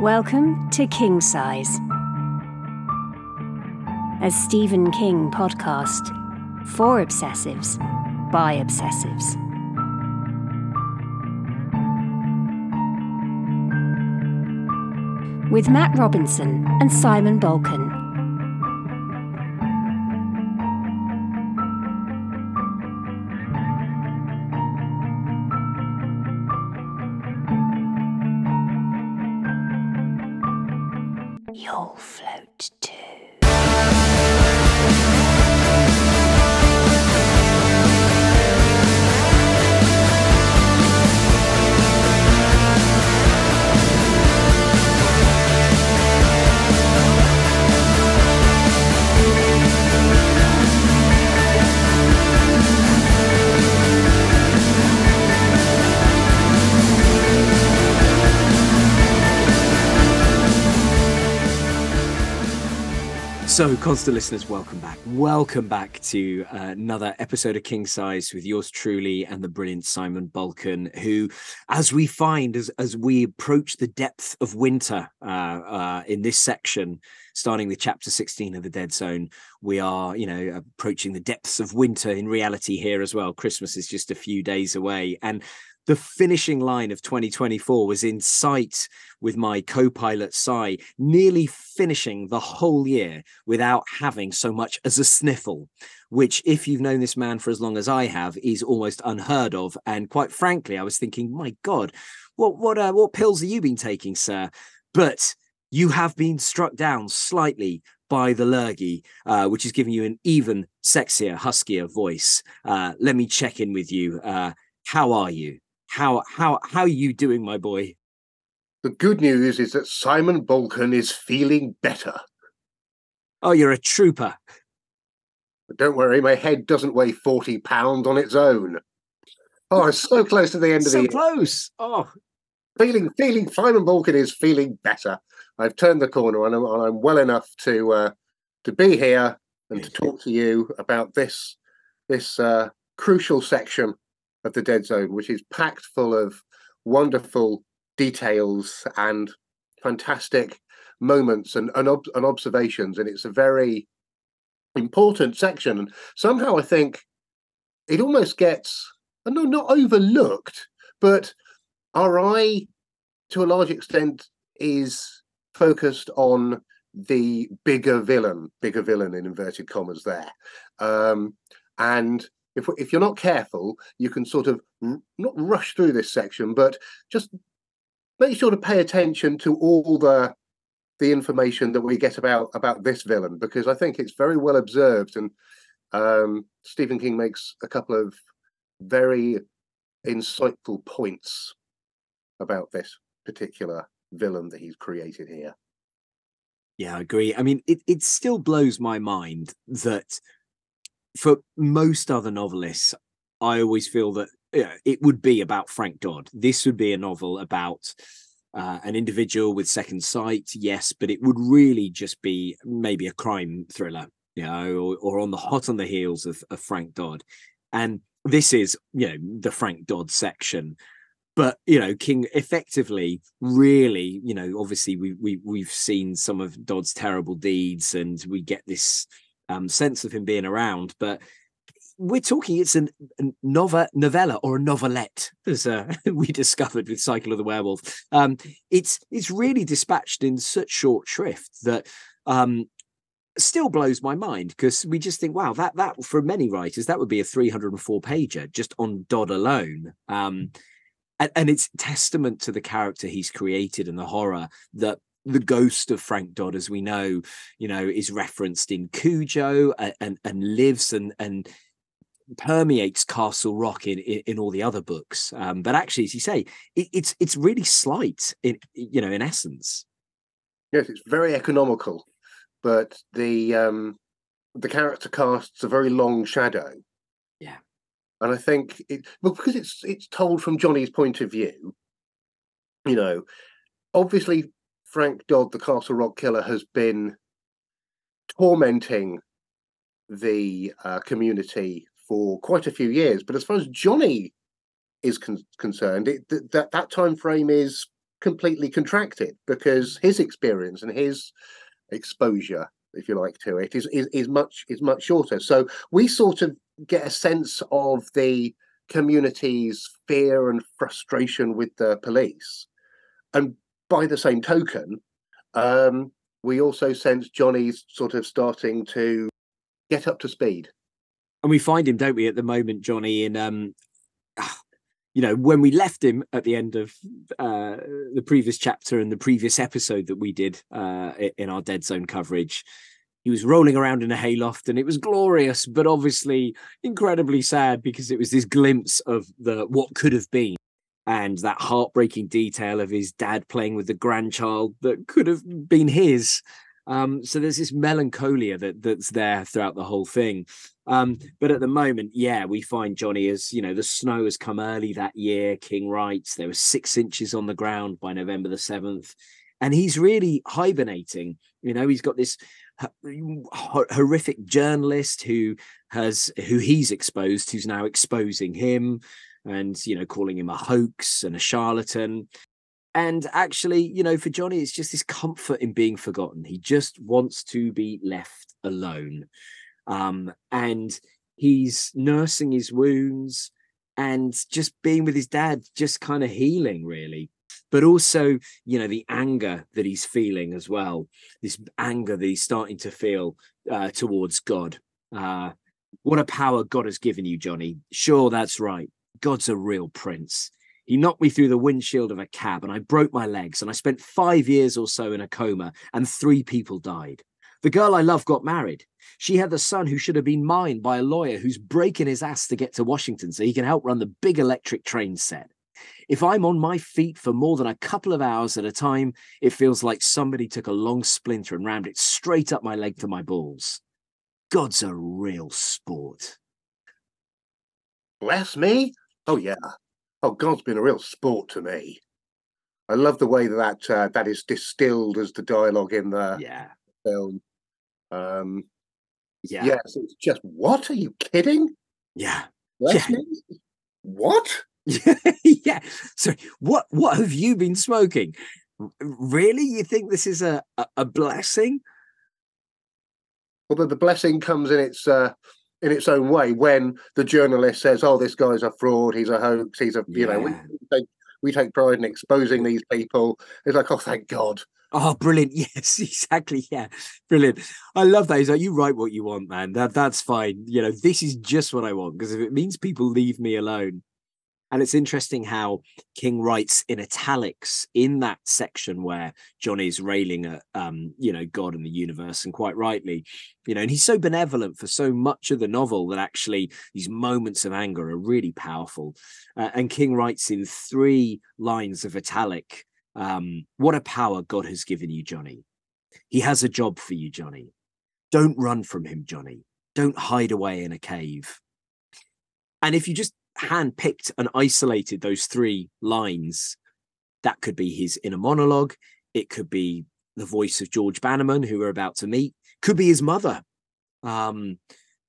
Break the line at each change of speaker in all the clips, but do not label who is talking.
Welcome to King Size, a Stephen King podcast for obsessives by obsessives. With Matt Robinson and Simon Balkan.
So, constant listeners, welcome back. Welcome back to uh, another episode of King Size with yours truly and the brilliant Simon Balkan, who, as we find as, as we approach the depth of winter uh, uh, in this section, starting with chapter 16 of the Dead Zone, we are, you know, approaching the depths of winter in reality here as well. Christmas is just a few days away. And the finishing line of 2024 was in sight with my co-pilot Si, nearly finishing the whole year without having so much as a sniffle, which, if you've known this man for as long as I have, is almost unheard of. And quite frankly, I was thinking, my God, what what uh, what pills have you been taking, sir? But you have been struck down slightly by the lurgy, uh, which is giving you an even sexier, huskier voice. Uh, let me check in with you. Uh, how are you? How how how are you doing, my boy?
The good news is that Simon Balkan is feeling better.
Oh, you're a trooper.
But don't worry, my head doesn't weigh 40 pounds on its own. Oh, it's so close to the end of
so
the year.
close. Oh,
Feeling, feeling, Simon Balkan is feeling better. I've turned the corner and I'm, and I'm well enough to uh, to be here and to talk to you about this this uh, crucial section of the Dead Zone, which is packed full of wonderful details and fantastic moments and and, ob- and observations, and it's a very important section. And somehow I think it almost gets no not overlooked, but our eye to a large extent is focused on the bigger villain, bigger villain in inverted commas there. Um, and if if you're not careful, you can sort of r- not rush through this section, but just make sure to pay attention to all the the information that we get about about this villain because I think it's very well observed and um, Stephen King makes a couple of very insightful points about this particular villain that he's created here.
yeah, I agree. I mean, it it still blows my mind that for most other novelists, I always feel that yeah, it would be about Frank Dodd. This would be a novel about uh, an individual with second sight, yes, but it would really just be maybe a crime thriller, you know, or, or on the hot on the heels of, of Frank Dodd. And this is, you know, the Frank Dodd section. But you know, King effectively, really, you know, obviously we we we've seen some of Dodd's terrible deeds, and we get this um, sense of him being around. But we're talking it's a nova novella or a novelette, as uh, we discovered with Cycle of the Werewolf. Um, it's it's really dispatched in such short shrift that um, still blows my mind because we just think, wow, that that for many writers that would be a 304 pager just on Dodd alone. Um, and, and it's testament to the character he's created and the horror that the ghost of Frank Dodd, as we know, you know, is referenced in Cujo and and, and lives and and permeates Castle Rock in, in, in all the other books. Um, but actually, as you say, it, it's it's really slight in you know in essence.
Yes, it's very economical, but the um, the character casts a very long shadow.
Yeah.
and I think it well because it's it's told from Johnny's point of view. You know, obviously Frank Dodd, the Castle Rock killer, has been tormenting the uh, community for quite a few years. But as far as Johnny is con- concerned, it, th- that that time frame is completely contracted because his experience and his exposure if you like to it is, is is much is much shorter so we sort of get a sense of the community's fear and frustration with the police and by the same token um, we also sense johnny's sort of starting to get up to speed.
And we find him don't we at the moment johnny in um you know, when we left him at the end of uh, the previous chapter and the previous episode that we did uh, in our Dead Zone coverage, he was rolling around in a hayloft and it was glorious, but obviously incredibly sad because it was this glimpse of the what could have been and that heartbreaking detail of his dad playing with the grandchild that could have been his. Um, so there's this melancholia that that's there throughout the whole thing. Um, but at the moment, yeah, we find Johnny as you know the snow has come early that year. King writes there was six inches on the ground by November the seventh, and he's really hibernating. You know, he's got this horrific journalist who has who he's exposed, who's now exposing him, and you know calling him a hoax and a charlatan and actually, you know, for Johnny, it's just this comfort in being forgotten. He just wants to be left alone. Um, and he's nursing his wounds and just being with his dad, just kind of healing, really. But also, you know, the anger that he's feeling as well, this anger that he's starting to feel uh, towards God. Uh, what a power God has given you, Johnny. Sure, that's right. God's a real prince. He knocked me through the windshield of a cab and I broke my legs and I spent five years or so in a coma and three people died. The girl I love got married. She had the son who should have been mine by a lawyer who's breaking his ass to get to Washington so he can help run the big electric train set. If I'm on my feet for more than a couple of hours at a time, it feels like somebody took a long splinter and rammed it straight up my leg to my balls. God's a real sport.
Bless me? Oh, yeah oh, God's been a real sport to me. I love the way that uh, that is distilled as the dialogue in the
yeah.
film. Um,
yeah.
Yes, it's just what? Are you kidding?
Yeah.
yeah. What?
yeah. So what what have you been smoking? Really? You think this is a a, a blessing?
Although the blessing comes in its uh, in its own way when the journalist says, "Oh, this guy's a fraud. He's a hoax. He's a you yeah. know." We take, we take pride in exposing these people. It's like, oh, thank God.
Oh, brilliant! Yes, exactly. Yeah, brilliant. I love that. He's like, you write what you want, man. That that's fine. You know, this is just what I want because if it means people leave me alone, and it's interesting how King writes in italics in that section where Johnny's railing at, um, you know, God and the universe, and quite rightly, you know, and he's so benevolent for so much of the novel that actually these moments of anger are really powerful. Uh, and King writes in three lines of italic, um, "What a power God has given you, Johnny. He has a job for you, Johnny. Don't run from him, Johnny. Don't hide away in a cave." And if you just handpicked and isolated those three lines, that could be his inner monologue. It could be the voice of George Bannerman, who we're about to meet. Could be his mother. Um,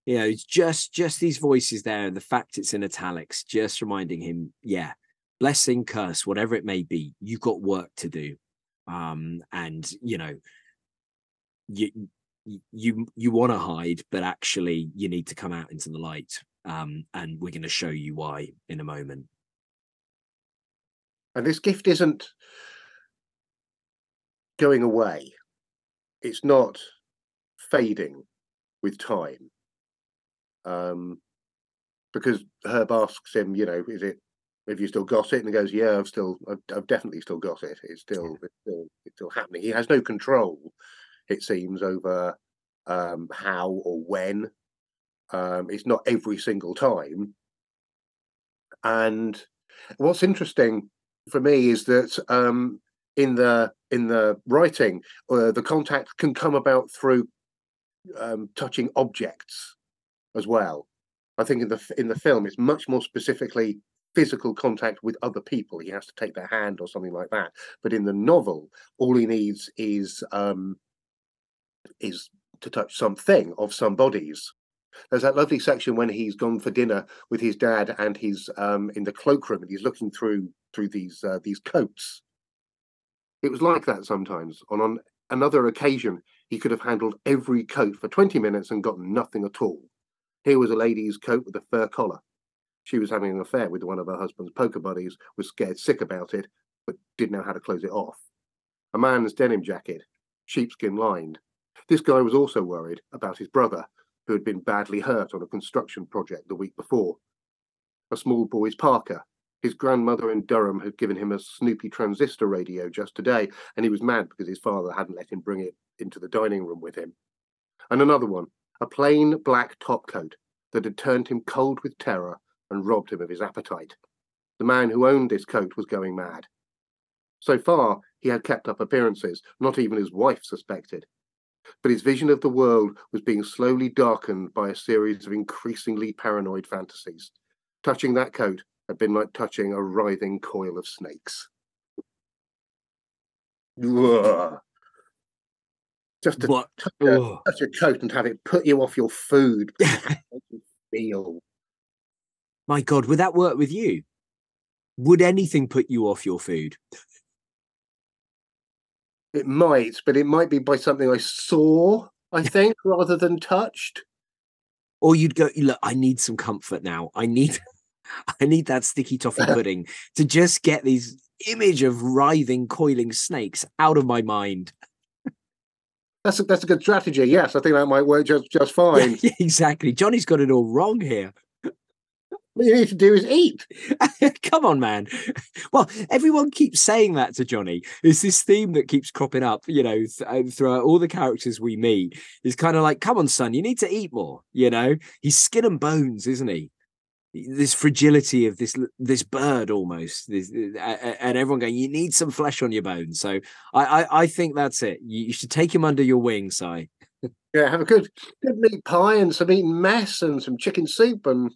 you know, it's just just these voices there, and the fact it's in italics, just reminding him, yeah, blessing, curse, whatever it may be, you've got work to do. Um, and you know, you you you want to hide, but actually you need to come out into the light um, and we're going to show you why in a moment.
And this gift isn't going away. It's not fading with time. Um, because Herb asks him, you know, is it have you still got it? And he goes, yeah, I've still, I've, I've definitely still got it. It's still, it's still, it's still happening. He has no control, it seems, over um, how or when um, it's not every single time. And what's interesting for me is that um, in the in the writing, uh, the contact can come about through um, touching objects as well. I think in the in the film, it's much more specifically physical contact with other people. He has to take their hand or something like that. But in the novel, all he needs is um, is to touch something of somebody's there's that lovely section when he's gone for dinner with his dad and he's um, in the cloakroom and he's looking through through these uh, these coats It was like that sometimes. On, on another occasion, he could have handled every coat for 20 minutes and gotten nothing at all. Here was a lady's coat with a fur collar. She was having an affair with one of her husband's poker buddies, was scared sick about it, but didn't know how to close it off. A man's denim jacket, sheepskin lined. This guy was also worried about his brother, who had been badly hurt on a construction project the week before. A small boy's parka. His grandmother in Durham had given him a Snoopy transistor radio just today, and he was mad because his father hadn't let him bring it into the dining room with him. And another one, a plain black topcoat that had turned him cold with terror and robbed him of his appetite. The man who owned this coat was going mad. So far, he had kept up appearances, not even his wife suspected. But his vision of the world was being slowly darkened by a series of increasingly paranoid fantasies. Touching that coat had been like touching a writhing coil of snakes. Ugh. Just to
What?
touch a, touch a coat and have it put you off your food. You feel.
My God, would that work with you? Would anything put you off your food?
It might, but it might be by something I saw, I think, rather than touched.
Or you'd go, look, I need some comfort now. I need I need that sticky toffee pudding to just get these image of writhing, coiling snakes out of my mind.
That's a, that's a good strategy. Yes, I think that might work just just fine.
Yeah, exactly. Johnny's got it all wrong here.
What you need to do is eat.
Come on, man. Well, everyone keeps saying that to Johnny. It's this theme that keeps cropping up, you know, th- uh, throughout all the characters we meet. Is kind of like, come on, son, you need to eat more. You know, he's skin and bones, isn't he? This fragility of this this bird almost, this, uh, and everyone going, you need some flesh on your bones. So I I, I think that's it. You, you should take him under your wing, Si.
Yeah, have a good good meat pie and some Eton mess and some chicken soup and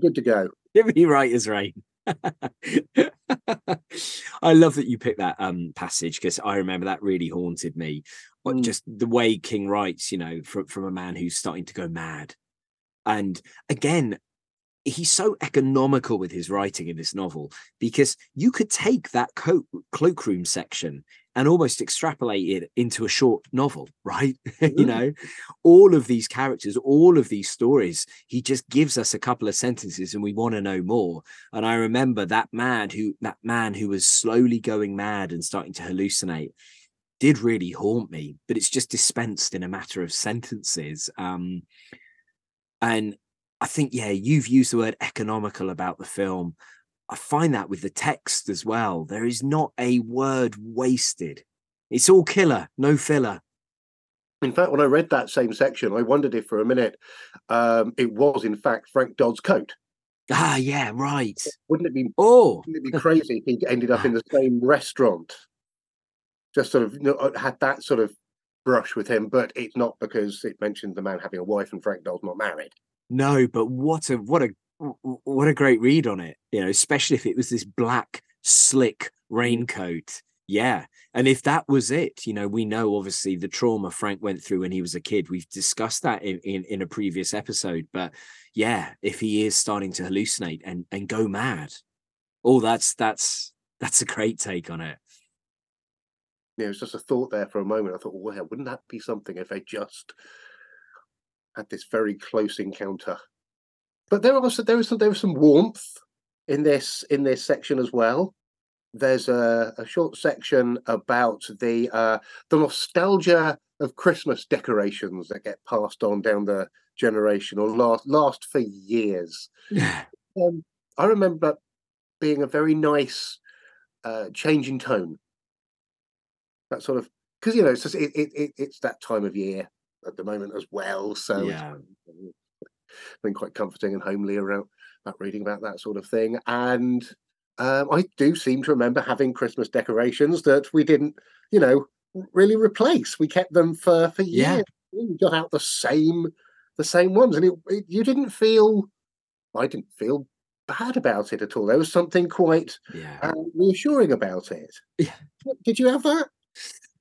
good to go.
Give me right as rain. I love that you picked that um passage because I remember that really haunted me.
Mm.
just the way King writes, you know, from from a man who's starting to go mad. And again, he's so economical with his writing in this novel because you could take that coat cloakroom section and almost extrapolate it into a short novel, right? you
Mm.
know, all of these characters, all of these stories, he just gives us a couple of sentences and we want to know more. And I remember that man who that man who was slowly going mad and starting to hallucinate did really haunt me, but it's just dispensed in a matter of sentences. Um, and I think, yeah, you've used the word economical about the film. I find that with the text as well. There is not a word wasted. It's all killer, no filler.
In fact, when I read that same section, I wondered if for a minute um, it was in fact Frank Dodd's coat.
Ah, yeah, right.
Wouldn't it be
Oh,
wouldn't it be crazy if he ended up in the same restaurant? Just sort of you know, had that sort of brush with him, but it's not because it mentioned the man having a wife and Frank Dodd's not married.
no, but what a what a what a great read on it. You know, especially if it was this black slick raincoat. Yeah. And if that was it, you know, we know obviously the trauma Frank went through when he was a kid. We've discussed that in, in, in a previous episode. But yeah, if he is starting to hallucinate and, and go mad, oh, that's that's that's a great take on it.
Yeah, it was just a thought there for a moment. I thought, well, wouldn't that be something if they just had this very close encounter? But there also there was some there was some warmth in this in this section as well. There's a, a short section about the uh, the nostalgia of Christmas decorations that get passed on down the generation or last last for years. Um, I remember being a very nice uh, change in tone. That sort of because you know it's just, it, it, it it's that time of year at the moment as well. So
Yeah.
Been quite comforting and homely around about reading about that sort of thing. And um, I do seem to remember having Christmas decorations that we didn't, you know, really replace. We kept them for for
Yeah.
years. We got out the same the same ones, and it, it you didn't feel. I didn't feel bad about it at all. There was something quite
Yeah.
uh, reassuring about it.
Yeah.
Did you have that?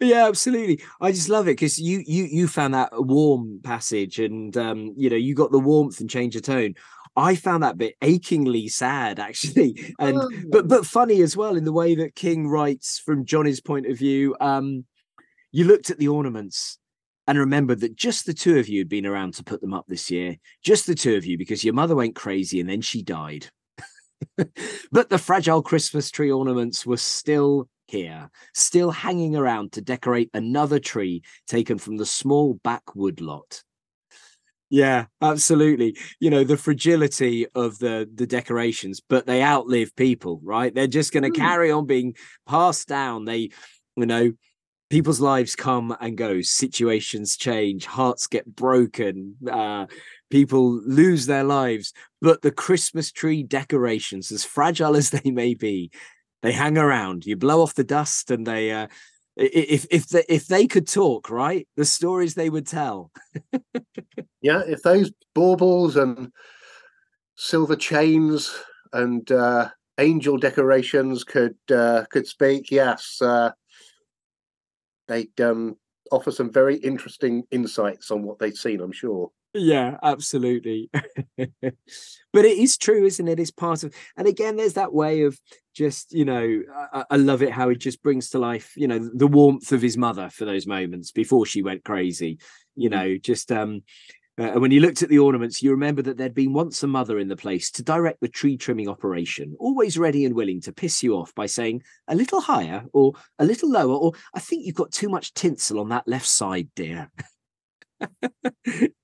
Yeah, absolutely. I just love it because you you you found that warm passage, and um, you know, you got the warmth and change of tone. I found that bit achingly sad, actually, and
Oh.
but but funny as well in the way that King writes from Johnny's point of view. Um, you looked at the ornaments and remembered that just the two of you had been around to put them up this year, just the two of you, because your mother went crazy and then she died. but the fragile Christmas tree ornaments were still here, still hanging around to decorate another tree taken from the small back woodlot. Yeah, absolutely. You know, the fragility of the the decorations, but they outlive people, right? They're just going to
Mm.
carry on being passed down. They, you know, people's lives come and go, situations change, hearts get broken, uh, people lose their lives. But the Christmas tree decorations, as fragile as they may be, they hang around. You blow off the dust, and they, uh, if if they, if they could talk, right, the stories they would tell.
Yeah, if those baubles and silver chains and uh, angel decorations could uh, could speak, yes, uh, they'd um, offer some very interesting insights on what they've seen. I'm sure.
Yeah, absolutely. but it is true, isn't it? It's part of, and again, there's that way of just, you know, I, I love it how he just brings to life, you know, the warmth of his mother for those moments before she went crazy. You
Mhm.
know, just um, uh, when you looked at the ornaments, you remember that there'd been once a mother in the place to direct the tree trimming operation, always ready and willing to piss you off by saying a little higher or a little lower, or I think you've got too much tinsel on that left side, dear.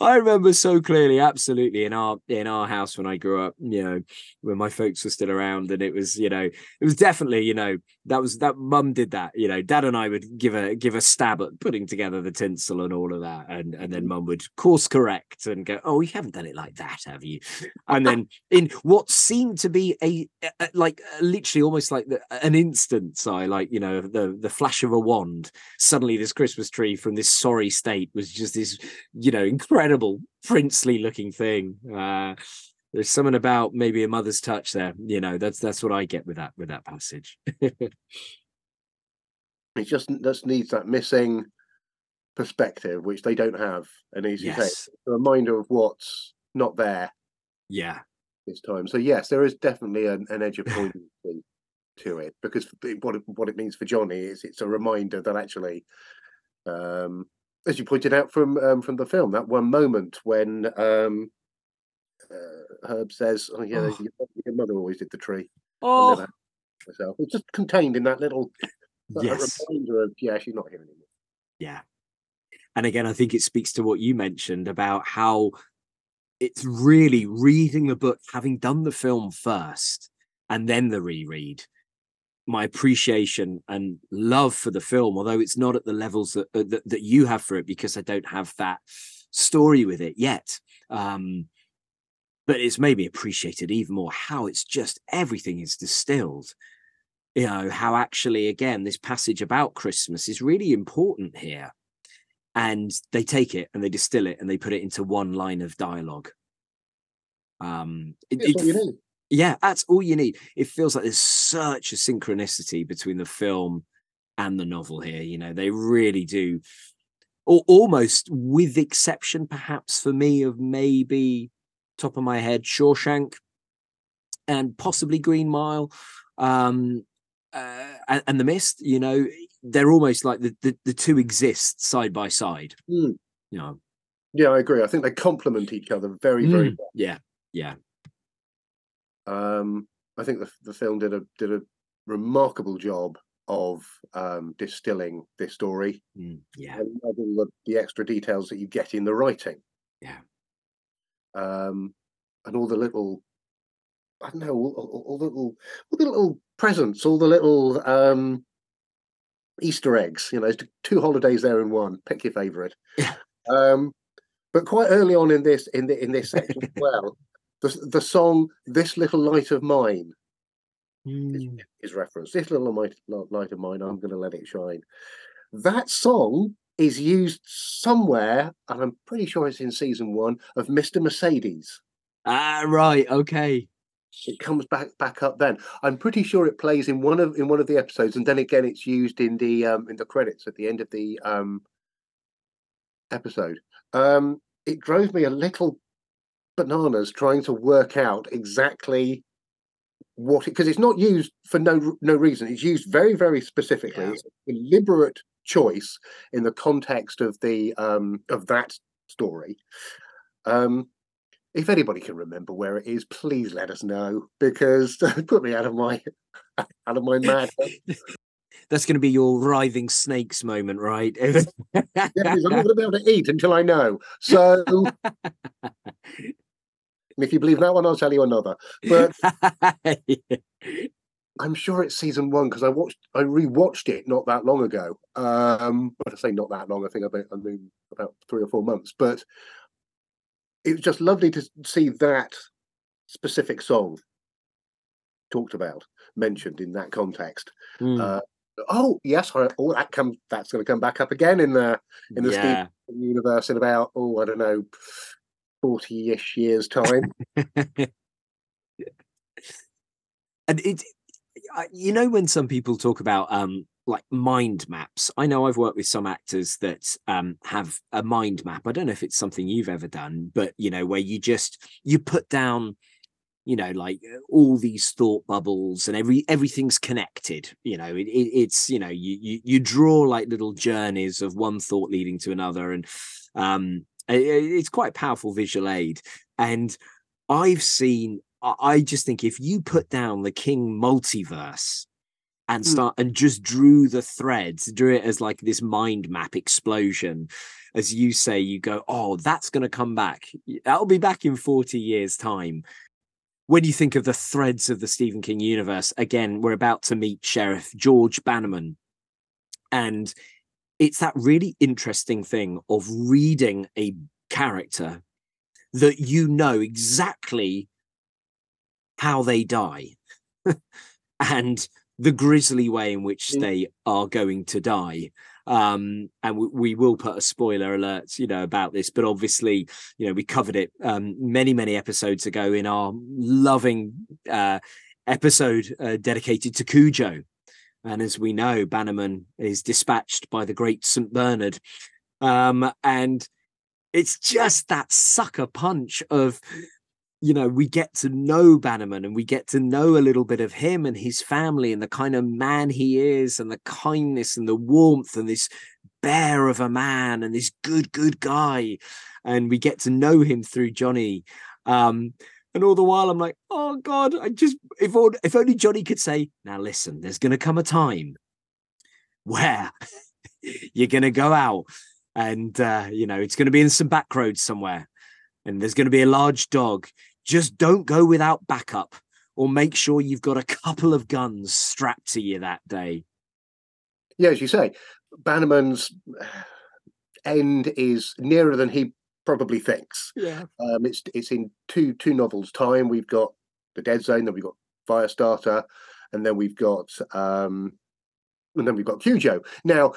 I remember so clearly, absolutely, in our in our house when I grew up, you know, when my folks were still around, and it was, you know, it was definitely, you know, that was that mum did that, you know, dad and I would give a give a stab at putting together the tinsel and all of that, and and then mum would course correct and go, oh, you haven't done it like that, have you? And then in what seemed to be a, a- like literally almost like the, an instant, I like you know the the flash of a wand, suddenly this Christmas tree from this sorry state was just this you know incredible princely looking thing. Uh there's something about maybe a mother's touch there you know that's that's what i get with that with that passage.
It just just needs that missing perspective, which they don't have. An easy
yes.
A reminder of what's not there.
Yeah.
This time. So yes, there is definitely an, an edge of poignancy to it because what it, what it means for Johnny is it's a reminder that actually, um, as you pointed out from um, from the film, that one moment when um, uh, Herb says, "Oh yeah,
Oh.
your, your mother always did the tree."
Oh
myself. It's just contained in that little that-
yes
reminder of yeah, she's not here anymore.
yeah and again i think it speaks to what you mentioned about how it's really reading the book having done the film first and then the reread my appreciation and love for the film although it's not at the levels that uh, that, that you have for it because i don't have that story with it yet. Um but it's made me appreciate it even more how it's just everything is distilled. You know how actually again this passage about christmas is really important here. And they take it and they distill it and they put it into one line of dialogue. Um it- it
what you need.
Yeah, that's all you need. It feels like there's such a synchronicity between the film and the novel here. You know, they really do, or almost with exception, perhaps for me, of maybe top of my head, Shawshank and possibly Green Mile, um, uh, and, and The Mist. You know, they're almost like the the, the two exist side by side.
Mm.
You know,
Yeah, I agree. I think they complement each other very, very
Mm, yeah, yeah,
Um, I think the the film did a did a remarkable job of um, distilling this story
mm, yeah,
and all the, the extra details that you get in the writing.
Yeah.
Um, and all the little, I don't know, all, all, all the little, all the little presents, all the little um, Easter eggs. You know, it's two holidays there in one. Pick your favourite.
Yeah.
Um, but quite early on in this in the, in this section as well, the the song "This Little Light of Mine"
Mm,
is referenced. This little light, light of mine, I'm going to let it shine. That song is used somewhere, and I'm pretty sure it's in season one of Mr. Mercedes.
ah, right, okay.
It comes back back up then. I'm pretty sure it plays in one of in one of the episodes, and then again it's used in the um, in the credits at the end of the um, episode. Um, it drove me a little bananas trying to work out exactly what it because it's not used for no no reason. It's used very very specifically.
Yeah.
It's a deliberate choice in the context of the um of that story. Um, if anybody can remember where it is, please let us know because put me out of my out of my mad.
That's going to be your writhing snakes moment, right?
Yeah, I'm not going to be able to eat until I know. So, and if you believe that one, I'll tell you another. But I'm sure it's season one because I watched, I rewatched it not that long ago. Um, but I say not that long. I think about, I mean, about three or four months. But it was just lovely to see that specific song talked about, mentioned in that context.
Mm,
Uh, oh yes, oh that comes, that's going to come back up again in the in the
yeah.
universe in about oh I don't know, forty-ish years time.
and it you know when some people talk about um like mind maps i know i've worked with some actors that um have a mind map i don't know if it's something you've ever done but you know where you just you put down you know like all these thought bubbles and every everything's connected you know it, it, it's you know you, you you draw like little journeys of one thought leading to another and um it's quite a powerful visual aid and i've seen I just think if you put down the King multiverse and
Hmm.
start and just drew the threads, drew it as like this mind map explosion, as you say, you go, oh, that's going to come back. That'll be back in 40 years' time. When you think of the threads of the Stephen King universe, again, we're about to meet Sheriff George Bannerman. And it's that really interesting thing of reading a character that you know exactly how they die and the grisly way in which
Mm.
they are going to die um and we, we will put a spoiler alert you know about this but obviously you know we covered it um many many episodes ago in our loving uh episode uh, dedicated to Cujo and as we know Bannerman is dispatched by the great St Bernard um and it's just that sucker punch of you know, we get to know Bannerman and we get to know a little bit of him and his family and the kind of man he is and the kindness and the warmth and this bear of a man and this good, good guy. And we get to know him through Johnny. Um, and all the while I'm like, oh God, I just if all, if only Johnny could say, now listen, there's gonna come a time where you're gonna go out and uh, you know, it's gonna be in some back roads somewhere and there's going to be a large dog. Just don't go without backup or make sure you've got a couple of guns strapped to you that day.
yeah, as you say, Bannerman's end is nearer than he probably thinks.
Yeah.
Um, it's it's in two two novels time. We've got the Dead Zone, then we've got Firestarter, and then we've got um, and then we've got Cujo. Now,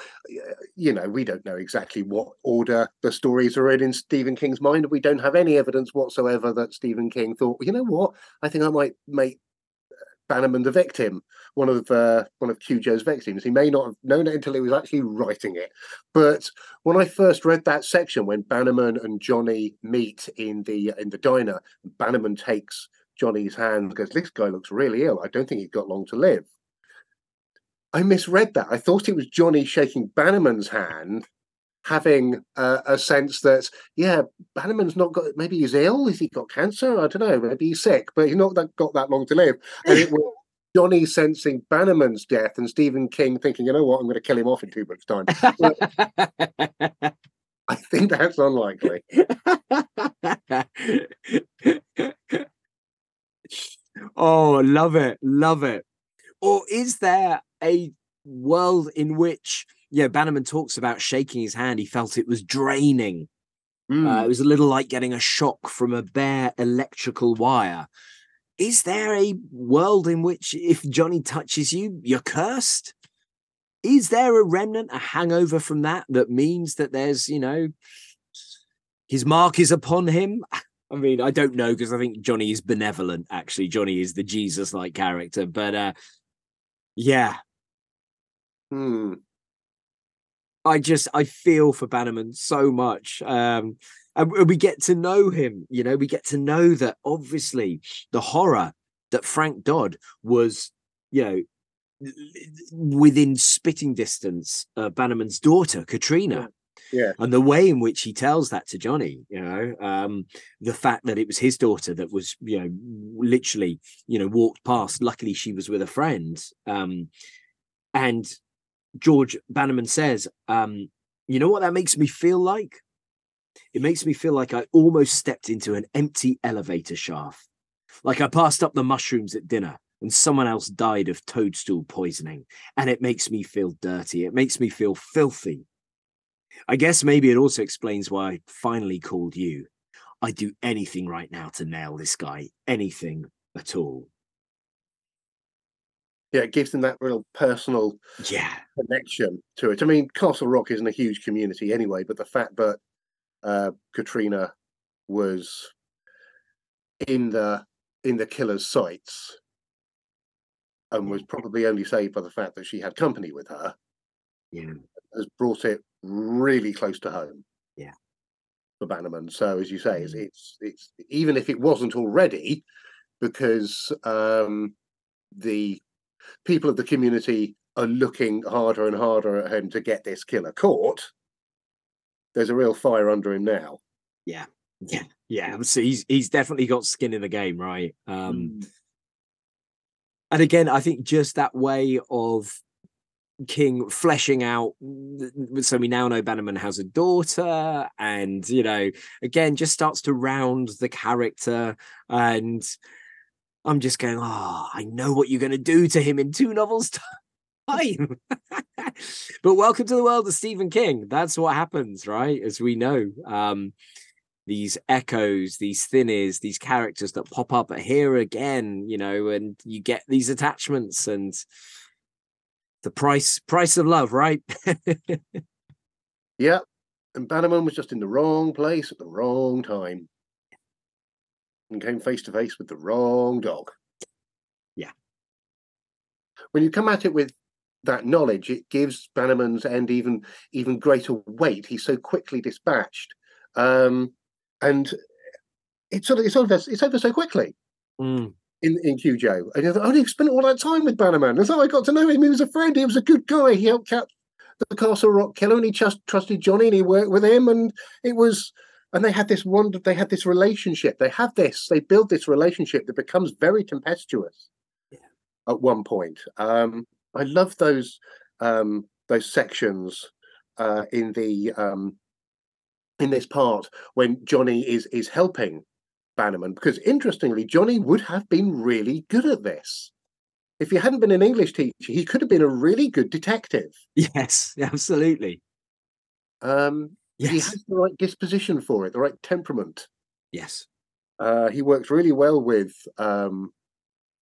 you know, we don't know exactly what order the stories are in in Stephen King's mind. We don't have any evidence whatsoever that Stephen King thought, you know what, I think I might make Bannerman the victim, one of uh, one of Cujo's victims. He may not have known it until he was actually writing it. But when I first read that section, when Bannerman and Johnny meet in the in the diner, Bannerman takes Johnny's hand and goes, "This guy looks really ill. I don't think he's got long to live." I misread that. I thought it was Johnny shaking Bannerman's hand, having uh, a sense that, yeah, Bannerman's not got. Maybe he's ill. Has he got cancer? I don't know. Maybe he's sick, but he's not that, got that long to live. And it was Johnny sensing Bannerman's death, and Stephen King thinking, you know what, I'm going to kill him off in two months' time. I think that's unlikely.
oh, love it, love it. Or is there a world in which, yeah, Bannerman talks about shaking his hand. He felt it was draining. Uh,
Mm.
it was a little like getting a shock from a bare electrical wire. Is there a world in which if Johnny touches you, you're cursed? Is there a remnant, a hangover from that that means that there's, you know, his mark is upon him? I mean, I don't know because I think Johnny is benevolent, actually. Johnny is the Jesus like character, but uh yeah,
Hmm.
I just I feel for Bannerman so much. Um, and we get to know him. You know, we get to know that obviously the horror that Frank Dodd was, you know, within spitting distance of Bannerman's daughter, Katrina.
Yeah.
And the way in which he tells that to Johnny, you know, um, the fact that it was his daughter that was, you know, literally, you know, walked past. Luckily, she was with a friend. Um, and George Bannerman says, um, you know what that makes me feel like? It makes me feel like I almost stepped into an empty elevator shaft. Like I passed up the mushrooms at dinner and someone else died of toadstool poisoning. And it makes me feel dirty. It makes me feel filthy. I guess maybe it also explains why I finally called you. I'd do anything right now to nail this guy, anything at all.
Yeah, it gives them that real personal
Yeah.
connection to it. I mean, Castle Rock isn't a huge community anyway, but the fact that uh, Katrina was in the in the killer's sights and was probably only saved by the fact that she had company with her
Yeah.
has brought it really close to home.
Yeah.
For Bannerman. So as you say, it's
Mm.
it's, it's even if it wasn't already, because um, the people of the community are looking harder and harder at him to get this killer caught. There's a real fire under him now.
Yeah. Yeah. Yeah. So he's he's definitely got skin in the game, right? Um
Mm.
and again, I think just that way of King fleshing out. So we now know Bannerman has a daughter, and you know, again, just starts to round the character. And I'm just going, oh, I know what you're going to do to him in two novels' time. but welcome to the world of Stephen King. That's what happens, right? As we know. Um, these echoes, these thinnies, these characters that pop up here again, you know, and you get these attachments and the price price of love, right?
Yeah. And Bannerman was just in the wrong place at the wrong time. And came face to face with the wrong dog.
Yeah.
When you come at it with that knowledge, it gives Bannerman's end even even greater weight. He's so quickly dispatched. Um, and it's sort of it's over it's over so quickly
Mm,
in, in Cujo. And you thought, oh, spent all that time with Bannerman. That's how I got to know him. He was a friend. He was a good guy. He helped catch the Castle Rock killer, and he just trusted Johnny, and he worked with him. And it was, and they had this one. They had this relationship. They have this. They build this relationship that becomes very tempestuous.
Yeah.
At one point, um, I love those um, those sections uh, in the um, in this part when Johnny is is helping Bannerman because interestingly, Johnny would have been really good at this. If he hadn't been an English teacher, he could have been a really good detective.
yes, absolutely.
Um, He has the right disposition for it, the right temperament.
Yes.
Uh, he works really well with um,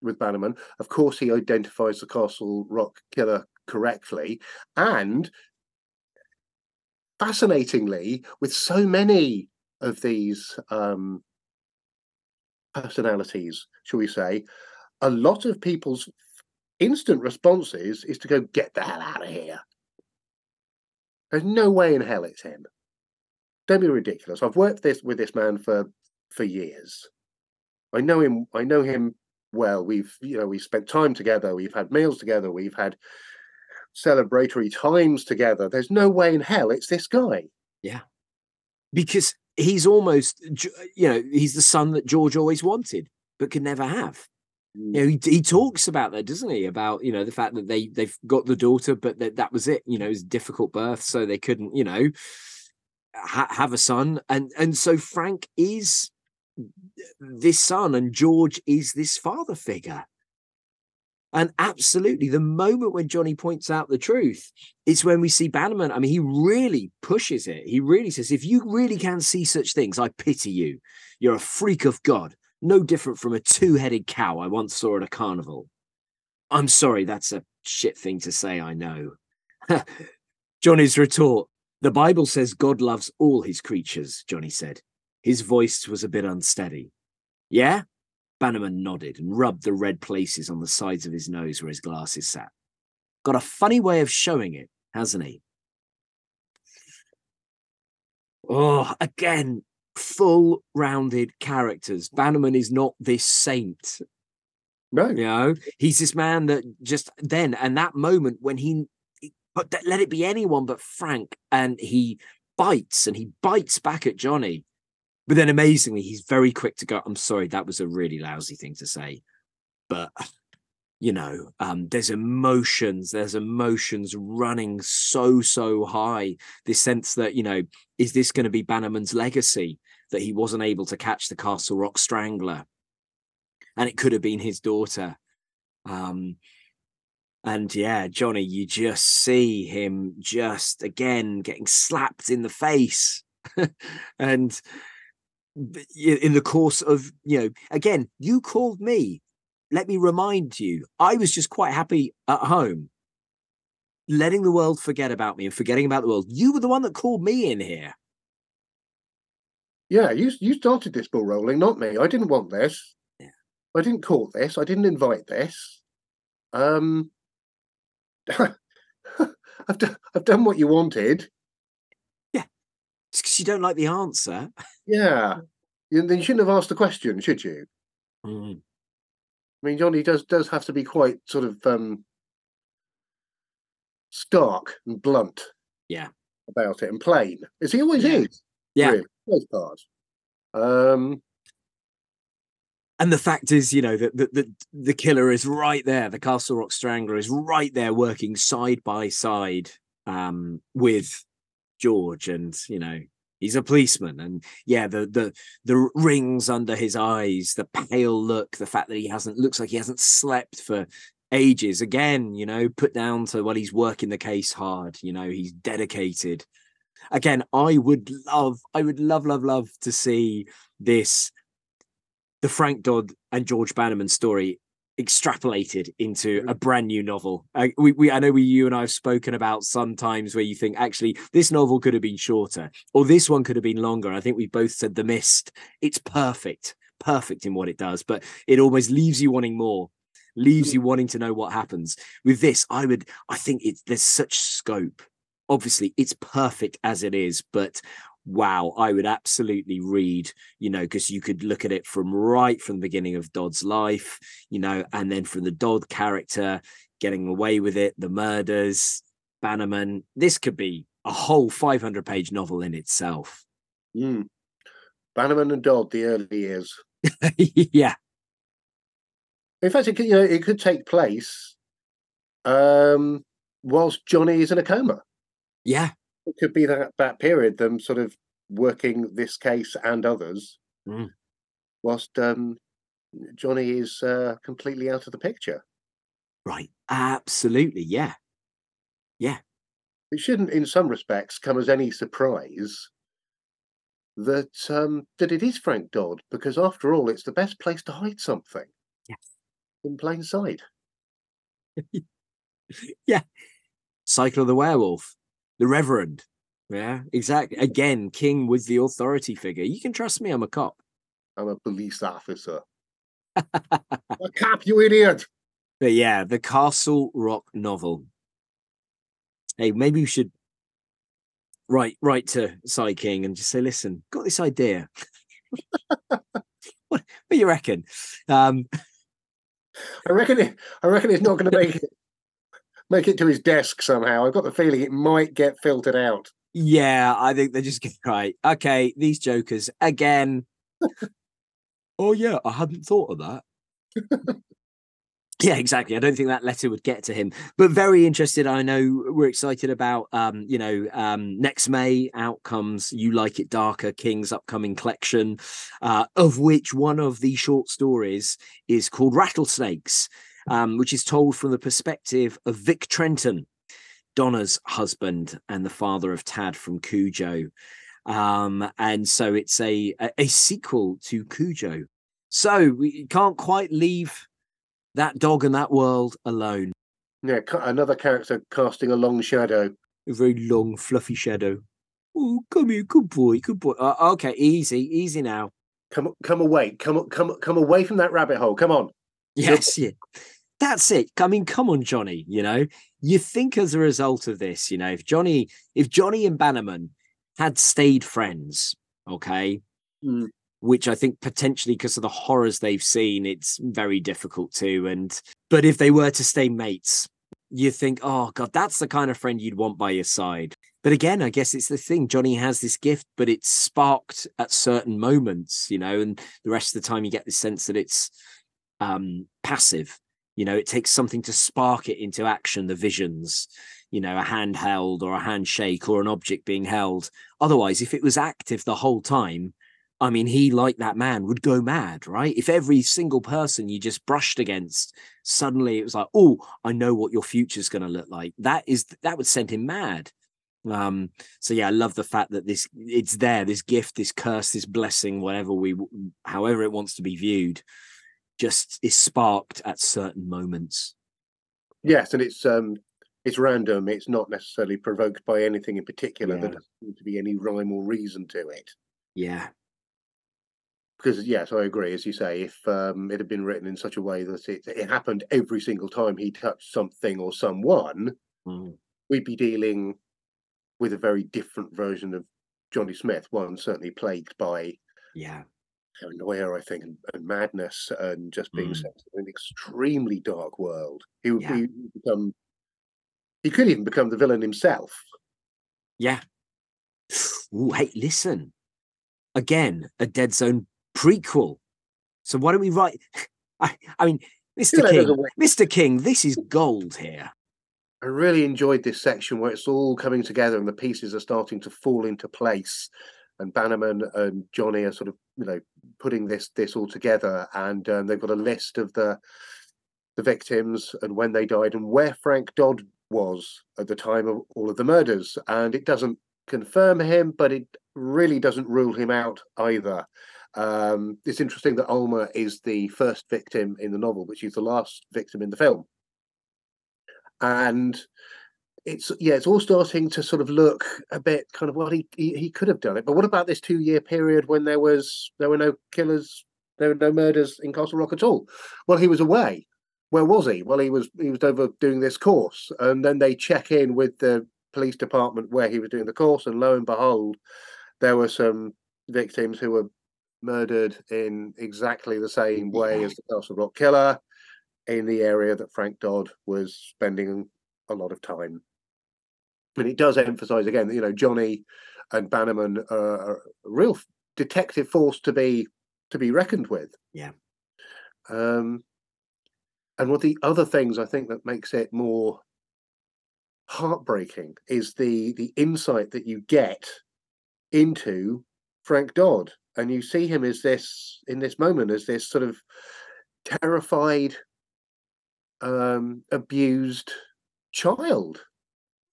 with Bannerman. Of course, he identifies the Castle Rock killer correctly, and fascinatingly, with so many of these um, personalities, shall we say, a lot of people's instant responses is to go get the hell out of here. There's no way in hell it's him. Don't be ridiculous. I've worked this with this man for for years. I know him. I know him well. We've you know we spent time together. We've had meals together. We've had celebratory times together. There's no way in hell it's this guy.
Yeah, because he's almost, you know, he's the son that George always wanted, but could never have. Mm. You know, he, he talks about that, doesn't he? About you know the fact that they they've got the daughter, but that that was it. You know, it was a difficult birth, so they couldn't, you know, ha- have a son, and and so Frank is this son, and George is this father figure. And absolutely, the moment when Johnny points out the truth, is when we see Bannerman. I mean, he really pushes it. He really says, if you really can see such things, I pity you. You're a freak of God, no different from a two headed cow I once saw at a carnival. I'm sorry, that's a shit thing to say, I know. Johnny's retort The Bible says God loves all his creatures, Johnny said. His voice was a bit unsteady. Yeah? Bannerman nodded and rubbed the red places on the sides of his nose where his glasses sat. Got a funny way of showing it, hasn't he? Oh, again, full rounded characters. Bannerman is not this saint.
No.
You know, he's this man that just then and that moment when he but let it be anyone but Frank, and he bites and he bites back at Johnny. But then amazingly, he's very quick to go, I'm sorry, that was a really lousy thing to say. But you know, um, there's emotions, there's emotions running so, so high. This sense that, you know, is this going to be Bannerman's legacy that he wasn't able to catch the Castle Rock Strangler? And it could have been his daughter. Um, and yeah, Johnny, you just see him just again getting slapped in the face. and in the course of, you know, again, you called me let me remind you, I was just quite happy at home, letting the world forget about me and forgetting about the world. You were the one that called me in here.
Yeah, you you started this ball rolling, not me. I didn't want this.
Yeah.
I didn't call this. I didn't invite this. Um, I've done I've done what you wanted.
Yeah, it's because you don't like the answer.
Yeah, then you shouldn't have asked the question, should you?
Mm.
I mean, Johnny does does have to be quite sort of um, stark and blunt.
Yeah.
About it and plain, as he always
yeah.
is.
Yeah.
Really, most parts. Um,
and the fact is, you know, that the, the, the killer is right there. The Castle Rock Strangler is right there, working side by side um, with George, and you know, he's a policeman. And yeah the the the rings under his eyes the pale look the fact that he hasn't looks like he hasn't slept for ages. Again you know put down to well he's working the case hard you know he's dedicated. Again i would love i would love love love to see this the frank dodd and george bannerman story extrapolated into a brand new novel. I, we, we, I know we, you and I have spoken about sometimes where you think actually this novel could have been shorter or this one could have been longer. I think we both said The Mist. It's perfect, perfect in what it does, but it almost leaves you wanting more, leaves you wanting to know what happens. With this, I would, I think it's there's such scope. Obviously, it's perfect as it is, but wow, I would absolutely read, you know, because you could look at it from right from the beginning of Dodd's life, you know, and then from the Dodd character getting away with it, the murders, Bannerman. This could be a whole 500 page novel in itself.
Mm. Bannerman and Dodd, the early years.
yeah.
In fact, it could, you know, it could take place um, whilst Johnny is in a coma.
Yeah,
it could be that that period, them sort of working this case and others,
mm.
whilst um, Johnny is uh, completely out of the picture.
Right. Absolutely. Yeah. Yeah.
It shouldn't, in some respects, come as any surprise that um, that it is Frank Dodd, because after all, it's the best place to hide something.
Yes.
In plain sight.
yeah. Cycle of the werewolf the Reverend. Yeah, exactly. Again, King was the authority figure. You can trust me, I'm a cop.
I'm a police officer. a cop, you idiot.
But yeah, the Castle Rock novel. Hey, maybe you should write write to Si King and just say, listen, got this idea. what, what do you reckon? Um,
I reckon it, I reckon it's not going to make it make it to his desk somehow. I've got the feeling it might get filtered out.
Yeah, I think they're just right. Okay, these jokers again. oh yeah, I hadn't thought of that. yeah, exactly. I don't think that letter would get to him, but very interested. I know we're excited about, um, you know, um, next May outcomes. "You Like It Darker" King's upcoming collection, uh, of which one of the short stories is called "Rattlesnakes." Um, which is told from the perspective of Vic Trenton, Donna's husband and the father of Tad from Cujo. Um, and so it's a, a, a sequel to Cujo. So we can't quite leave that dog and that world alone.
Yeah, another character casting a long shadow.
A very long, fluffy shadow. Oh, come here, good boy, good boy. Uh, okay, easy, easy now.
Come, come away, come, come, come away from that rabbit hole. Come on.
Yes, yeah that's it. I mean, come on, Johnny. You know, you think as a result of this, you know, if Johnny, if Johnny and Bannerman had stayed friends, okay,
Mm.
which I think potentially because of the horrors they've seen, it's very difficult to. And but if they were to stay mates, you think, oh god, that's the kind of friend you'd want by your side. But again, I guess it's the thing. Johnny has this gift, but it's sparked at certain moments, you know, and the rest of the time you get the sense that it's um passive. You know, it takes something to spark it into action, the visions, you know, a handheld or a handshake or an object being held. Otherwise, if it was active the whole time, I mean, he, like that man, would go mad, right? If every single person you just brushed against, suddenly it was like, oh, I know what your future's going to look like. That is, that would send him mad. Um, so yeah, I love the fact that this, it's there, this gift, this curse, this blessing, whatever we, however it wants to be viewed, just is sparked at certain moments.
Yes, and it's um it's random. It's not necessarily provoked by anything in particular.
Yeah.
There doesn't seem to be any rhyme or reason to it.
Yeah.
Because yes, I agree. As you say, if um, it had been written in such a way that it, it happened every single time he touched something or someone,
Mm.
we'd be dealing with a very different version of Johnny Smith. One certainly plagued by
Yeah.
Paranoia, I think, and, and madness, and just being
Mm.
sent to an extremely dark world. He would
Yeah.
be become. He could even become the villain himself.
Yeah. Ooh, hey, listen. Again, a Dead Zone prequel. So why don't we write? I, I mean, Mr. King, Mr. King, this is gold here.
I really enjoyed this section where it's all coming together and the pieces are starting to fall into place. And Bannerman and Johnny are sort of, you know, putting this this all together, and um, they've got a list of the the victims and when they died and where Frank Dodd was at the time of all of the murders. And it doesn't confirm him, but it really doesn't rule him out either. Um, it's interesting that Alma is the first victim in the novel, but she's the last victim in the film and it's yeah it's all starting to sort of look a bit kind of well he he, he could have done it but what about this two year period when there was there were no killers there were no murders in castle rock at all well he was away where was he well he was he was over doing this course and then they check in with the police department where he was doing the course and lo and behold there were some victims who were murdered in exactly the same way as the castle rock killer in the area that Frank Dodd was spending a lot of time. And it does emphasize again that, you know, Johnny and Bannerman are a real detective force to be to be reckoned with.
Yeah.
Um, and one of the other things I think that makes it more heartbreaking is the the insight that you get into Frank Dodd, and you see him as this in this moment as this sort of terrified um, abused child.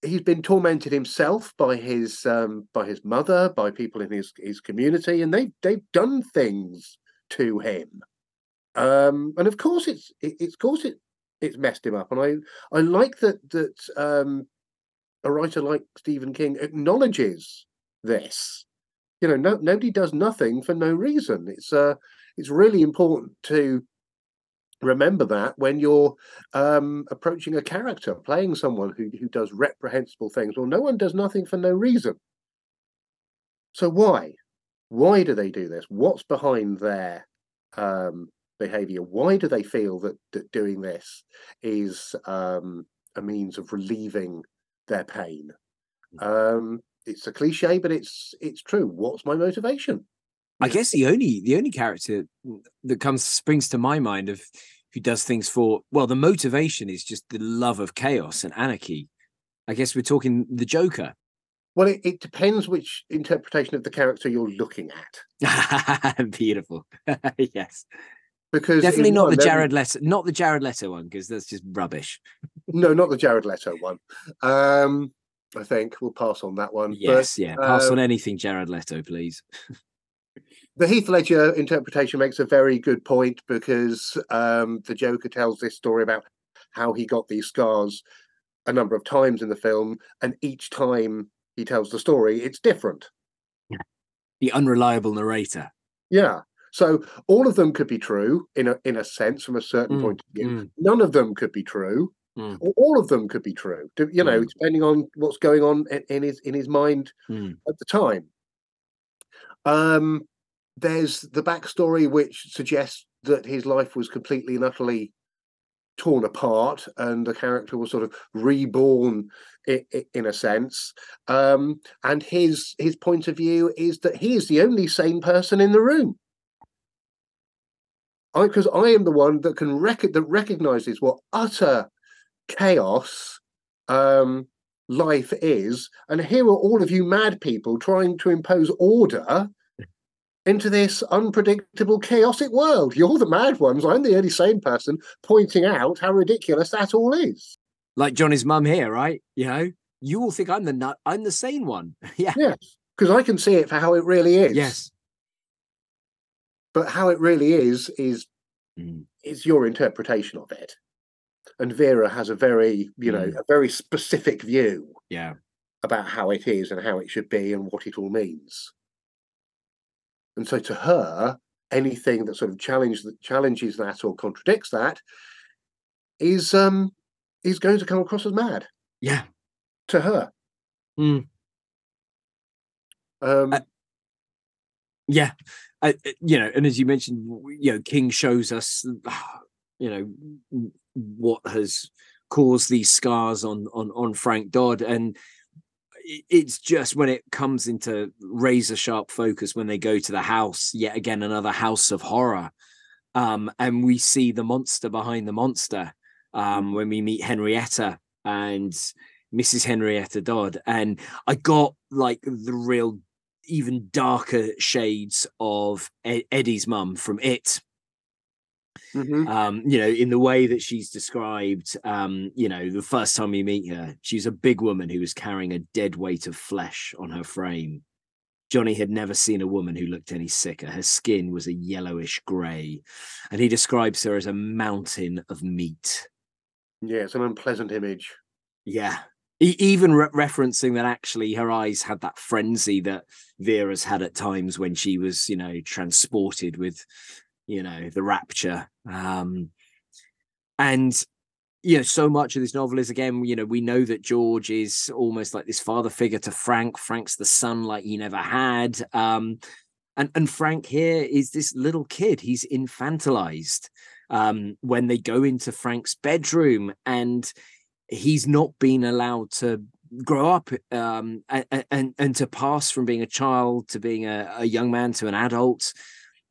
He's been tormented himself by his um, by his mother, by people in his his community, and they they've done things to him. Um, and of course, it's it, it's of course it it's messed him up. And I I like that that um, a writer like Stephen King acknowledges this. You know, no, nobody does nothing for no reason. It's uh, it's really important to remember that when you're um, approaching a character, playing someone who, who does reprehensible things. Well, no one does nothing for no reason. So why? Why do they do this? What's behind their um, behavior? Why do they feel that, that doing this is um, a means of relieving their pain? Um, it's a cliche, but it's it's true. What's my motivation?
I guess the only the only character that comes springs to my mind of who does things for well, the motivation is just the love of chaos and anarchy. I guess we're talking the Joker.
Well, it, it depends which interpretation of the character you're looking at.
Beautiful. yes.
Because
Definitely not the Jared Leto, not the Jared Leto one, because that's just rubbish.
No, not the Jared Leto one. Um, I think we'll pass on that one.
Yes, yeah. Pass on
um,
anything Jared Leto, please.
the Heath Ledger interpretation makes a very good point because um, the Joker tells this story about how he got these scars a number of times in the film, and each time he tells the story, it's different.
The unreliable narrator.
Yeah. So all of them could be true in a in a sense from a certain
Mm,
point of view.
mm.
None of them could be true.
Mm.
Or all of them could be true. You know,
Mm.
depending on what's going on in, in his in his mind
Mm.
at the time. Um, there's the backstory which suggests that his life was completely and utterly torn apart and the character was sort of reborn in, a sense. Um, and his his point of view is that he is the only sane person in the room. Because I, I, am the one that can rec- that recognizes what utter chaos um, life is. And here are all of you mad people trying to impose order into this unpredictable, chaotic world. You're the mad ones. I'm the only sane person pointing out how ridiculous that all is.
Like Johnny's mum here, right? You know, you all think I'm the nut. I'm the sane one. yeah.
Yes, because I can see it for how it really is.
Yes.
But how it really is is mm. is your interpretation of it. And Vera has a very, you know, mm. a very specific view.
Yeah.
About how it is and how it should be and what it all means. And so to her, anything that sort of challenge, challenges that or contradicts that is um is going to come across as mad.
Yeah.
To her.
Mm. Um uh, yeah. Uh, you know, and as you mentioned, you know, King shows us, you know, what has caused these scars on on on Frank Dodd, and it's just when it comes into razor sharp focus when they go to the house yet again another house of horror. Um, and we see the monster behind the monster um, when we meet henrietta and mrs henrietta dodd. And i got like the real even darker shades of eddie's mum from it
Mm-hmm.
Um, you know, in the way that she's described, um, you know, the first time we meet her, she's a big woman who was carrying a dead weight of flesh on her frame. Johnny had never seen a woman who looked any sicker. Her skin was a yellowish grey, and he describes her as a mountain of meat.
Yeah, it's an unpleasant image.
Yeah. even re- referencing that actually her eyes had that frenzy that Vera's had at times when she was, you know, transported with you know the rapture um and you know so much of this novel is again you know we know that george is almost like this father figure to frank. Frank's the son like he never had. Um and and frank here is this little kid. He's infantilized um when they go into frank's bedroom and he's not been allowed to grow up um and and, and to pass from being a child to being a, a young man to an adult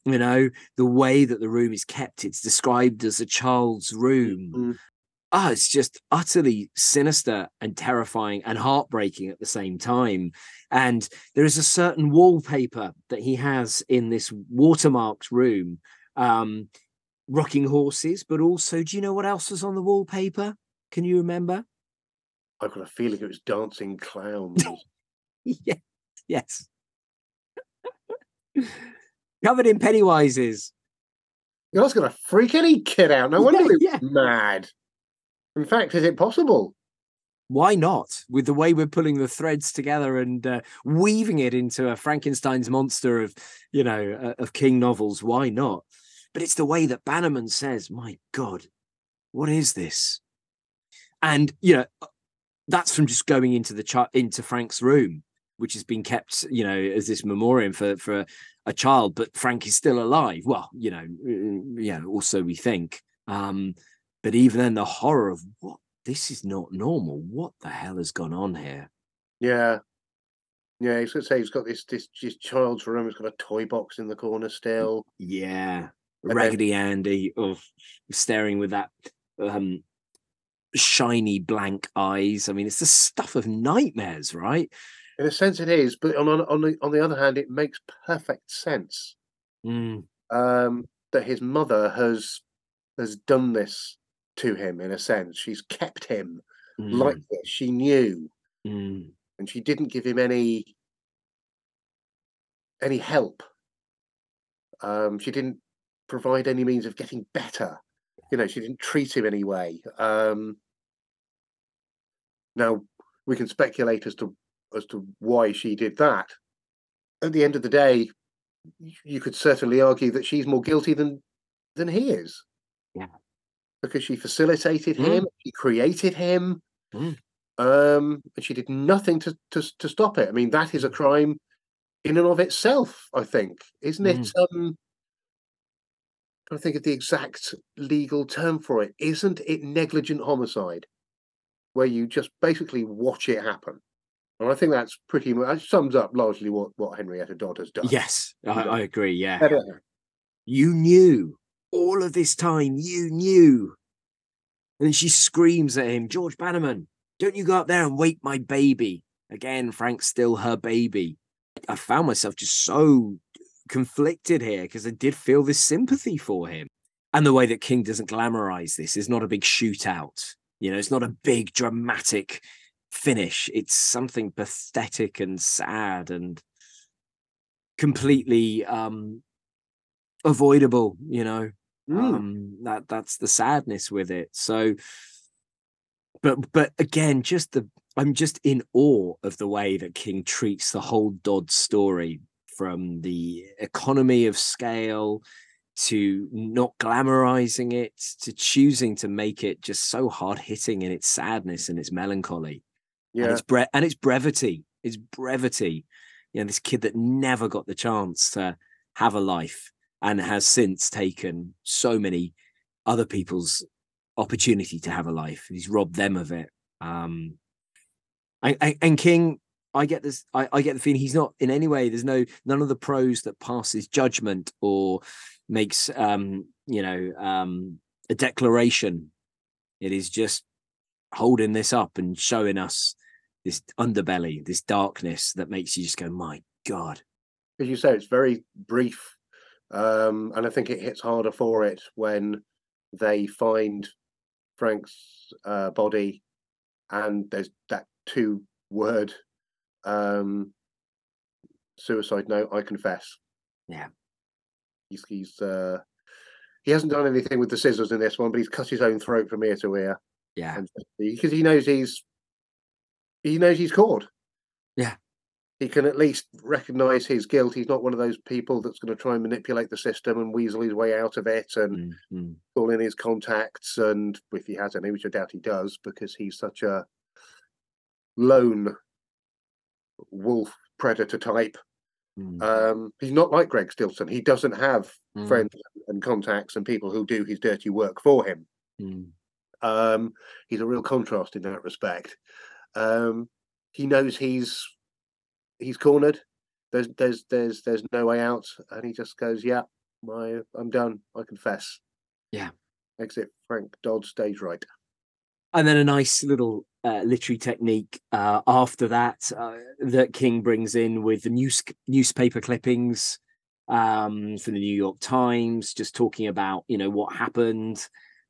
you know the way that the room is kept it's described as a child's room. Mm-hmm. ah it's just utterly sinister and terrifying and heartbreaking at the same time. And there is a certain wallpaper that he has in this watermarked room um rocking horses but also do you know what else was on the wallpaper? Can you remember?
I've got a feeling it was dancing clowns.
Yes yes covered in Pennywises.
That's going to freak any kid out. No wonder yeah, he was yeah. mad. In fact, is it possible?
Why not? With the way we're pulling the threads together and uh, weaving it into a Frankenstein's monster of, you know, uh, of King novels, why not? But it's the way that Bannerman says, "My God, what is this?" And you know, that's from just going into the ch- into Frank's room, which has been kept, you know, as this memoriam for for a child, but Frank is still alive. Well, you know, uh, yeah. Also, we think, um, but even then, the horror of what this is not normal. What the hell has gone on here?
Yeah, yeah. He's gonna say he's got this this, this child's room. He's got a toy box in the corner still.
Yeah, and Raggedy then... Andy of staring with that um shiny blank eyes. I mean, it's the stuff of nightmares, right?
In a sense, it is, but on on the on the other hand, it makes perfect sense
mm.
um, that his mother has has done this to him. In a sense, she's kept him mm. like this. She knew,
mm.
and she didn't give him any any help. Um, she didn't provide any means of getting better. You know, she didn't treat him anyway. Um, now we can speculate as to as to why she did that. At the end of the day, you could certainly argue that she's more guilty than than he is.
Yeah.
Because she facilitated mm. him, she created him,
mm.
um, and she did nothing to, to to stop it. I mean, that is a crime in and of itself. I think, isn't it? Um, I think of the exact legal term for it. Isn't it negligent homicide, where you just basically watch it happen? And I think that's pretty much sums up largely what what Henrietta Dodd has done.
Yes, I, I agree. Yeah,
Better-
you knew all of this time. You knew, and she screams at him, George Bannerman, don't you go up there and wake my baby again? Frank's still her baby. I found myself just so conflicted here because I did feel this sympathy for him. And the way that King doesn't glamorize this is not a big shootout. You know, it's not a big dramatic finish. It's something pathetic and sad and completely um avoidable, you know.
Mm.
Um that that's the sadness with it. So but but again, just the I'm just in awe of the way that King treats the whole Dodd story from the economy of scale to not glamorizing it to choosing to make it just so hard hitting in its sadness and its melancholy and
yeah,
its bre- and its brevity. Its brevity. You know this kid that never got the chance to have a life and has since taken so many other people's opportunity to have a life he's robbed them of it. Um and, and- and king i get this I, I get the feeling he's not in any way there's no none of the prose that passes judgment or makes um you know um a declaration. It is just holding this up and showing us this underbelly this darkness that makes you just go my god
as you say, it's very brief, um, and I think it hits harder for it when they find Frank's uh, body, and there's that two-word um, suicide note. I confess.
Yeah.
he's he's uh, he hasn't done anything with the scissors in this one, but he's cut his own throat from ear to ear,
yeah
because he knows he's he knows he's caught.
Yeah.
He can at least recognise his guilt. He's not one of those people that's going to try and manipulate the system and weasel his way out of it and
Mm, mm.
call in his contacts. And if he has any, which I doubt he does, because he's such a lone wolf predator type.
Mm,
Um, he's not like Greg Stilson. He doesn't have
mm,
friends and contacts and people who do his dirty work for him.
mm.
Um, he's a real contrast in that respect. Um, he knows he's he's cornered. There's there's there's there's no way out, and he just goes, "Yeah, my I'm done. I confess."
Yeah.
Exit Frank Dodd stage right.
and then a nice little uh, literary technique uh, after that uh, that King brings in with the news newspaper clippings um, from the New York Times, just talking about you know what happened,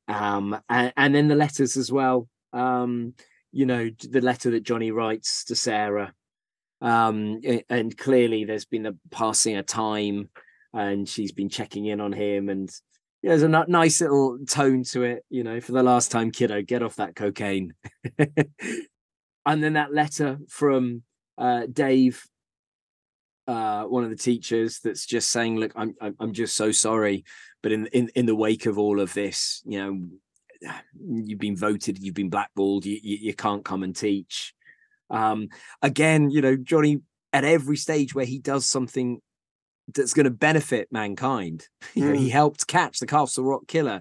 um, and, and then the letters as well. Um, you know the letter that Johnny writes to Sarah, um, and clearly there's been a passing of time, and she's been checking in on him and yeah, there's a nice little tone to it, you know, for the last time, kiddo, get off that cocaine. and then that letter from uh, Dave, uh, one of the teachers, that's just saying, "Look, I'm, I'm just so sorry, but in in in the wake of all of this, you know, you've been voted, you've been blackballed, you you, you can't come and teach." Um, again, you know, Johnny at every stage where he does something that's going to benefit mankind. You know, he helped catch the Castle Rock killer,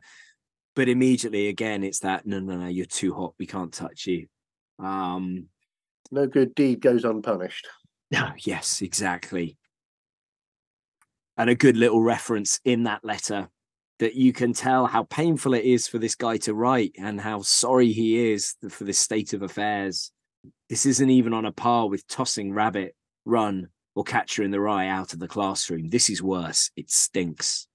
but immediately again, it's that no, no, no, you're too hot. We can't touch you. Um,
No good deed goes unpunished.
no, yes, exactly. And a good little reference in that letter that you can tell how painful it is for this guy to write and how sorry he is for this state of affairs. This isn't even on a par with tossing rabbit, run, or catcher in the rye out of the classroom. This is worse. It stinks.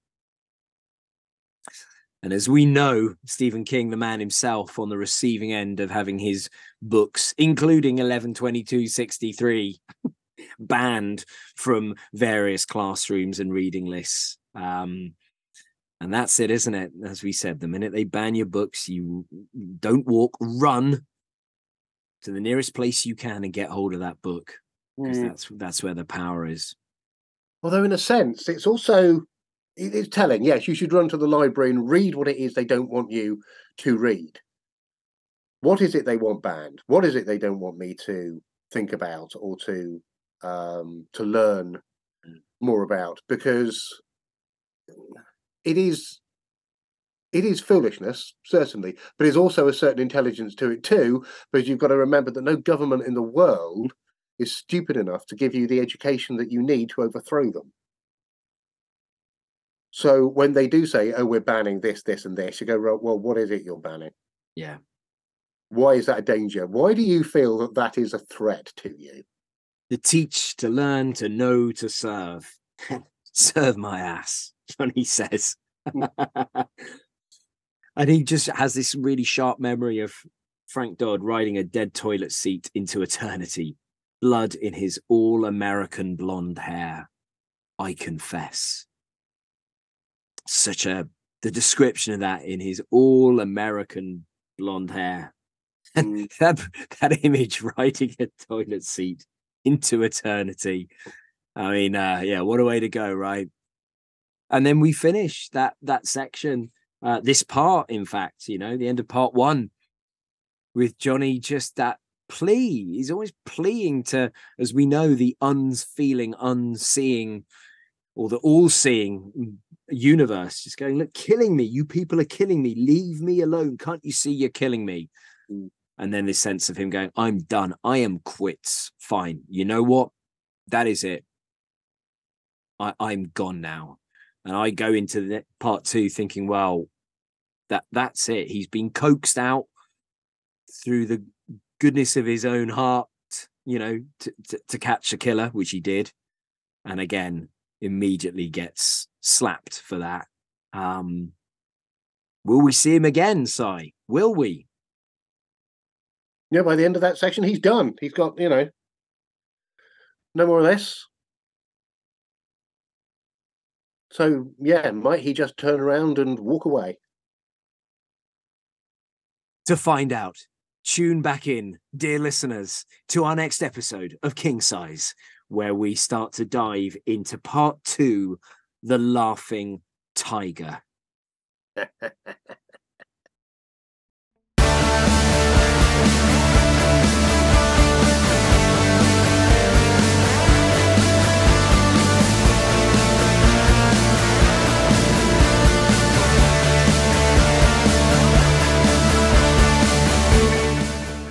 And as we know, Stephen King, the man himself, on the receiving end of having his books, including 112263, banned from various classrooms and reading lists. Um, and that's it, isn't it? As we said, the minute they ban your books, you don't walk, run to the nearest place you can and get hold of that book because that's that's where the power is.
Although, in a sense, it's also it's telling. Yes, you should run to the library and read what it is they don't want you to read. What is it they want banned? What is it they don't want me to think about or to um, to learn more about because it is it is foolishness, certainly, but there's also a certain intelligence to it too, because you've got to remember that no government in the world is stupid enough to give you the education that you need to overthrow them. So when they do say, "Oh, we're banning this, this, and this," you go, "Well, what is it you're banning?
Yeah.
Why is that a danger? Why do you feel that that is a threat to you?"
To teach, to learn, to know, to serve. serve my ass, Johnny says. and he just has this really sharp memory of Frank Dodd riding a dead toilet seat into eternity, blood in his all American blonde hair. I confess. Such a the description of that in his all American blonde hair. And
Mm.
that, that image riding a toilet seat into eternity. I mean, uh, yeah, what a way to go, right? And then we finish that that section, uh, this part, in fact, you know, the end of part one, with Johnny just that plea. He's always pleading to, as we know, the unfeeling, unseeing, or the all-seeing universe, just going, look, killing me. You people are killing me. Leave me alone. Can't you see you're killing me?
Mm.
And then this sense of him going, I'm done. I am quits. Fine. You know what? That is it. I, I'm gone now. And I go into the part two thinking, well, that that's it. He's been coaxed out through the goodness of his own heart, you know, to, to, to catch a killer, which he did. And again, immediately gets slapped for that. Um, will we see him again, Si? Will we?
Yeah, by the end of that section, he's done. He's got, you know, no more of this. So, yeah, might he just turn around and walk away?
To find out, tune back in, dear listeners, to our next episode of King Size, where we start to dive into part two The Laughing Tiger.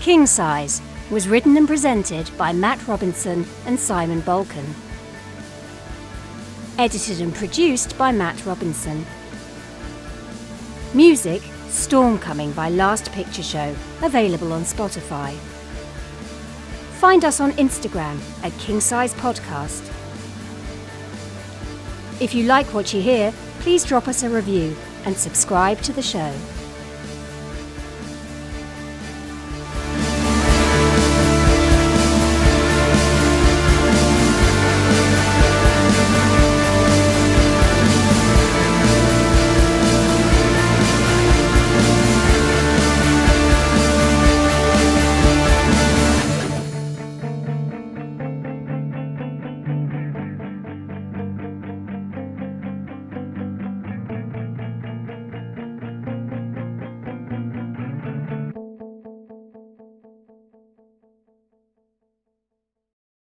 King Size was written and presented by Matt Robinson and Simon Balkan. Edited and produced by Matt Robinson. Music Storm Coming by Last Picture Show, available on Spotify. Find us on Instagram at King Size Podcast. If you like what you hear, please drop us a review and subscribe to the show.